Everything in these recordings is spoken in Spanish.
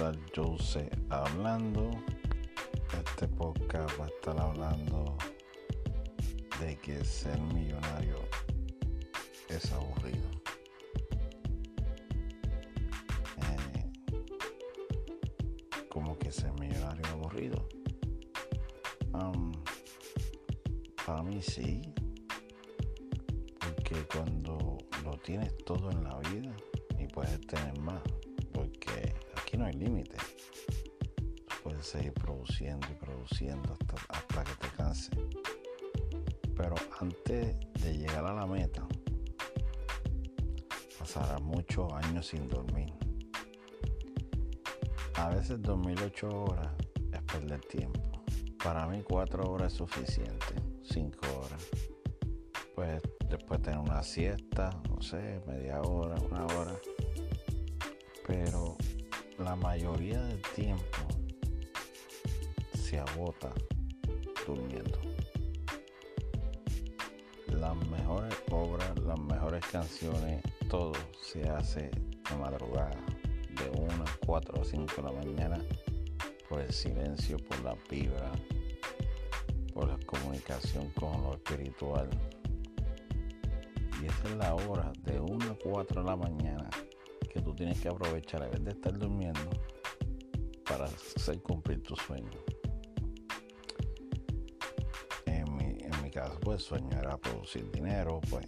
César Jose hablando. Este podcast va a estar hablando de que ser millonario es aburrido. Eh, como que ser millonario es aburrido. Um, para mí sí. Porque cuando lo tienes todo en la vida y puedes tener más no hay límite. Puedes seguir produciendo y produciendo hasta, hasta que te canse. Pero antes de llegar a la meta, pasará muchos años sin dormir. A veces dormir 8 horas es perder tiempo. Para mí 4 horas es suficiente, 5 horas. Pues después tener una siesta, no sé, media hora, una hora. Pero la mayoría del tiempo se agota durmiendo. Las mejores obras, las mejores canciones, todo se hace de madrugada, de 1 a 4 o 5 de la mañana, por el silencio, por la vibra, por la comunicación con lo espiritual. Y esa es la hora de 1 a 4 de la mañana que tú tienes que aprovechar a vez de estar durmiendo para hacer cumplir tu sueño. En mi, en mi caso, pues sueño era producir dinero, pues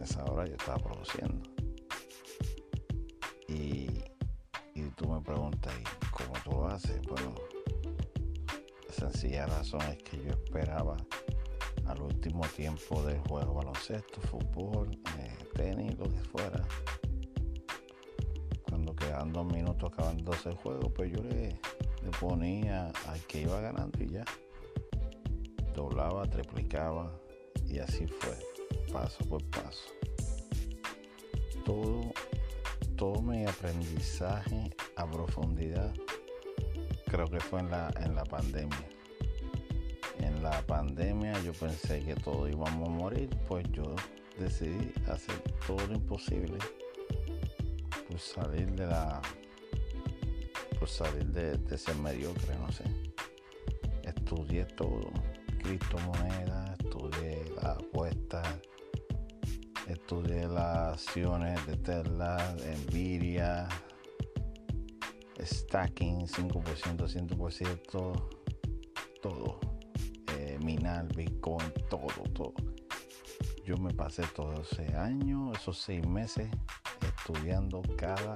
esa hora yo estaba produciendo. Y, y tú me preguntas, ¿y cómo tú lo haces? Bueno, la sencilla razón es que yo esperaba al último tiempo del juego baloncesto, fútbol, eh, tenis, lo que fuera, quedan dos minutos acabándose el juego, pues yo le, ponía al que iba ganando y ya. Doblaba, triplicaba y así fue, paso por paso. Todo, todo mi aprendizaje a profundidad creo que fue en la, en la pandemia. En la pandemia yo pensé que todos íbamos a morir, pues yo decidí hacer todo lo imposible salir de la pues salir de, ser mediocre no sé. Estudié todo. Criptomonedas estudié la apuesta estudié las acciones de Tesla Nvidia stacking 5% 100% todo. Eh, minar bitcoin todo todo. Yo me pasé todo ese año esos seis meses estudiando cada,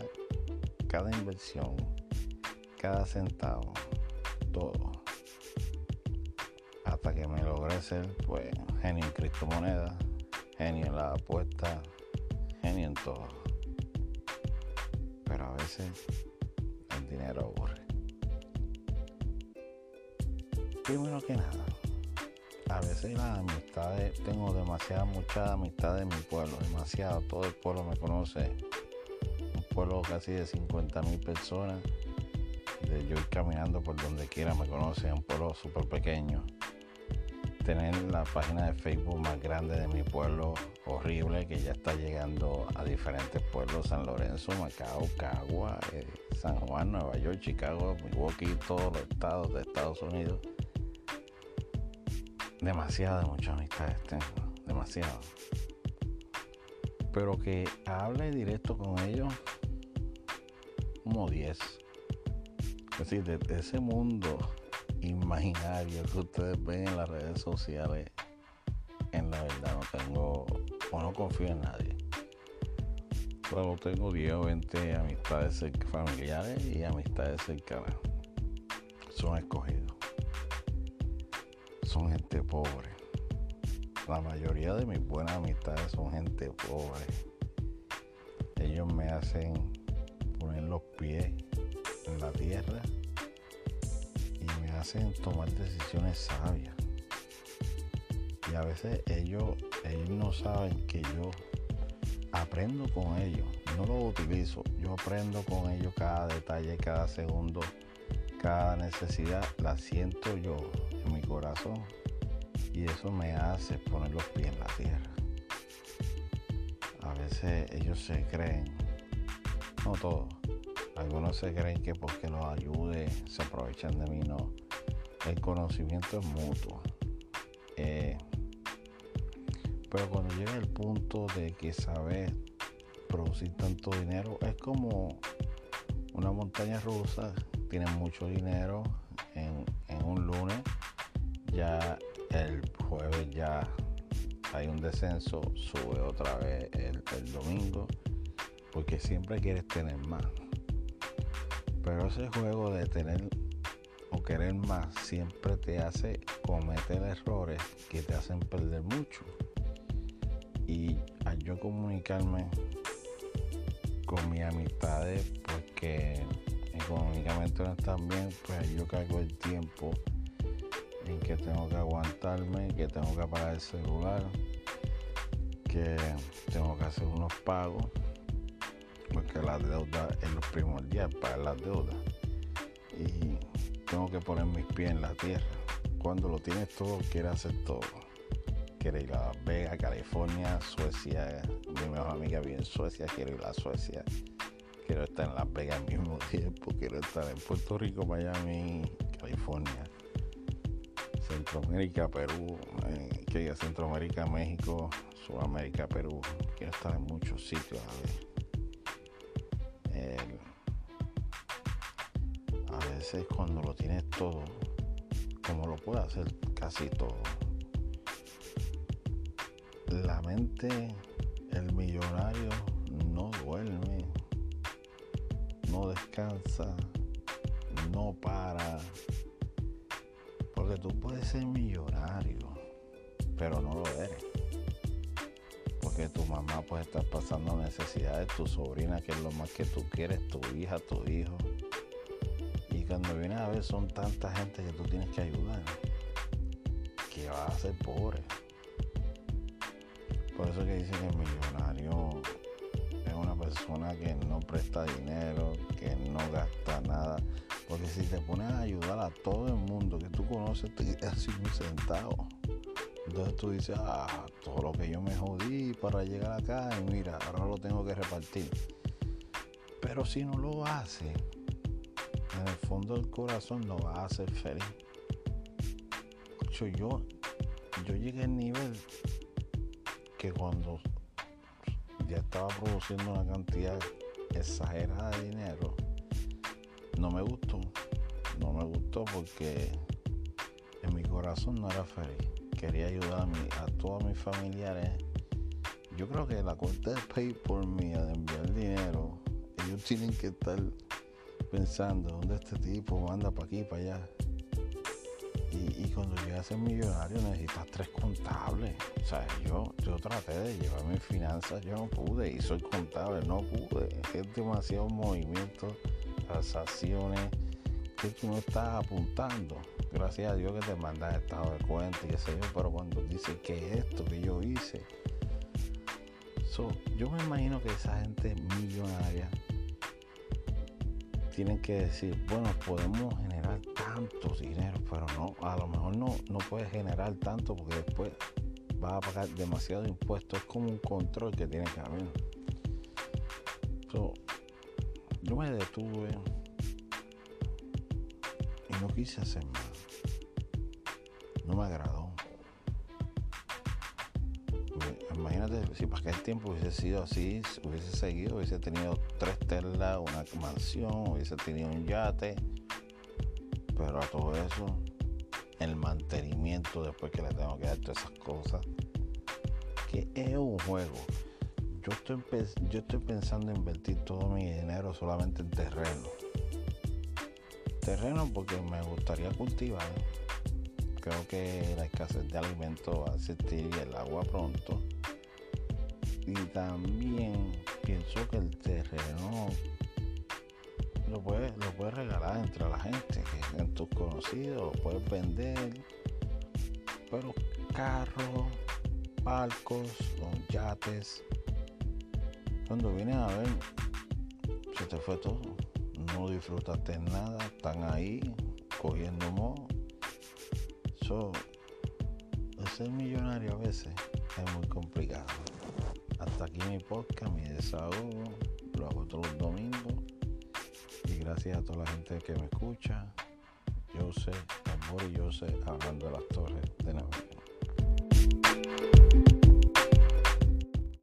cada inversión, cada centavo, todo. Hasta que me logré ser pues genio en criptomonedas, genio en la apuesta, genio en todo. Pero a veces el dinero aburre. Primero que nada, a veces las amistades, tengo demasiada, mucha amistad en mi pueblo, demasiado, todo el pueblo me conoce, un pueblo casi de 50 mil personas, de yo ir caminando por donde quiera me conoce, un pueblo súper pequeño. Tener la página de Facebook más grande de mi pueblo, horrible, que ya está llegando a diferentes pueblos, San Lorenzo, Macao, Cagua, eh, San Juan, Nueva York, Chicago, Milwaukee, todos los estados de Estados Unidos demasiadas, muchas amistades tengo, demasiado. Pero que hable directo con ellos, como 10. Es decir, de, ese mundo imaginario que ustedes ven en las redes sociales, en la verdad no tengo, o no confío en nadie. Solo tengo 10 o 20 amistades familiares y amistades cercanas. Son escogidos son gente pobre. La mayoría de mis buenas amistades son gente pobre. Ellos me hacen poner los pies en la tierra y me hacen tomar decisiones sabias. Y a veces ellos, ellos no saben que yo aprendo con ellos. No los utilizo. Yo aprendo con ellos cada detalle, cada segundo, cada necesidad. La siento yo mi corazón y eso me hace poner los pies en la tierra. A veces ellos se creen, no todos, Algunos se creen que porque los ayude se aprovechan de mí, no. El conocimiento es mutuo. Eh, pero cuando llega el punto de que sabes producir tanto dinero, es como una montaña rusa, tienes mucho dinero en, un lunes, ya el jueves ya hay un descenso, sube otra vez el, domingo, porque siempre quieres tener más. Pero ese juego de tener o querer más siempre te hace cometer errores que te hacen perder mucho. Y al yo comunicarme con mis amistades porque económicamente no están bien, pues yo cargo el tiempo en que tengo que aguantarme, que tengo que apagar el celular, que tengo que hacer unos pagos, porque la deuda es lo primordial, pagar las deudas. Y tengo que poner mis pies en la tierra. Cuando lo tienes todo, quiere hacer todo. Quiere ir a Las Vegas, California, Suecia. Mi mejor amiga vive en Suecia, quiero ir a Suecia. Quiero estar en Las Vegas al mismo tiempo. Quiero estar en Puerto Rico, Miami, California. Centroamérica, Perú, eh, a Centroamérica, México, Sudamérica, Perú. Quiero estar en muchos sitios a ver. cuando lo tienes todo, como lo puede hacer casi todo, la mente, el millonario no descansa, no para, porque tú puedes ser millonario, pero no lo eres. Porque tu mamá puede estar pasando necesidades, tu sobrina, que es lo más que tú quieres, tu hija, tu hijo cuando vienes a ver son tanta gente que tú tienes que ayudar que vas a ser pobre. Por eso que dice que el millonario persona que no presta dinero, que no gasta nada. Porque si te pones a ayudar a todo el mundo que tú conoces, te quedas un centavo. Entonces tú dices, ah, todo lo que yo me jodí para llegar acá y mira, ahora lo tengo que repartir. Pero si no lo hace, en el fondo del corazón no vas a ser feliz. Yo, yo llegué al nivel que cuando ya estaba produciendo una cantidad exagerada de dinero, no me gustó. No me gustó porque en mi corazón no era feliz. Quería ayudar a, mi, a todos mis familiares. Yo creo que la cuenta de PayPal mía de enviar dinero, ellos tienen que estar pensando, ¿dónde este tipo anda para aquí, para allá? Y, cuando llegas a ser millonario necesitas tres contables. O sea, yo, yo traté de llevar mis finanzas, yo no pude, y soy contable, no pude. Es demasiado movimiento, transacciones que tú no estás apuntando. Gracias a Dios que te mandan estado de cuenta y qué sé yo, pero cuando dice que es esto que yo hice. yo me imagino que esa gente millonaria tienen que decir, bueno, podemos generar tantos dinero, pero no, a lo mejor no, no puedes generar tanto porque después vas a pagar demasiado impuesto. Es como un control que tiene que haber. yo me detuve y no quise hacer más. No me agradó. imagínate si para aquel tiempo hubiese sido así, hubiese seguido, hubiese tenido tres telas, una mansión, hubiese tenido un yate. Pero a todo eso, el mantenimiento después que le tengo que dar todas esas cosas, que es un juego. Yo estoy, yo estoy pensando en invertir todo mi dinero solamente en terreno. Terreno porque me gustaría cultivar. Creo que la escasez de alimentos va a existir y el agua pronto y también pienso que el terreno lo puedes, lo puedes regalar entre la gente, que en tus conocidos, lo puedes vender. Pero carros, barcos, los yates, cuando vienes a ver, se te fue todo. No disfrutaste nada, están ahí cogiendo moho. So, ser millonario a veces es muy complicado. Hasta aquí mi podcast, mi desahogo. Lo hago todos los domingos. Gracias a toda la gente que me escucha. Yo sé, amor y yo sé, hablando de las torres de Navidad.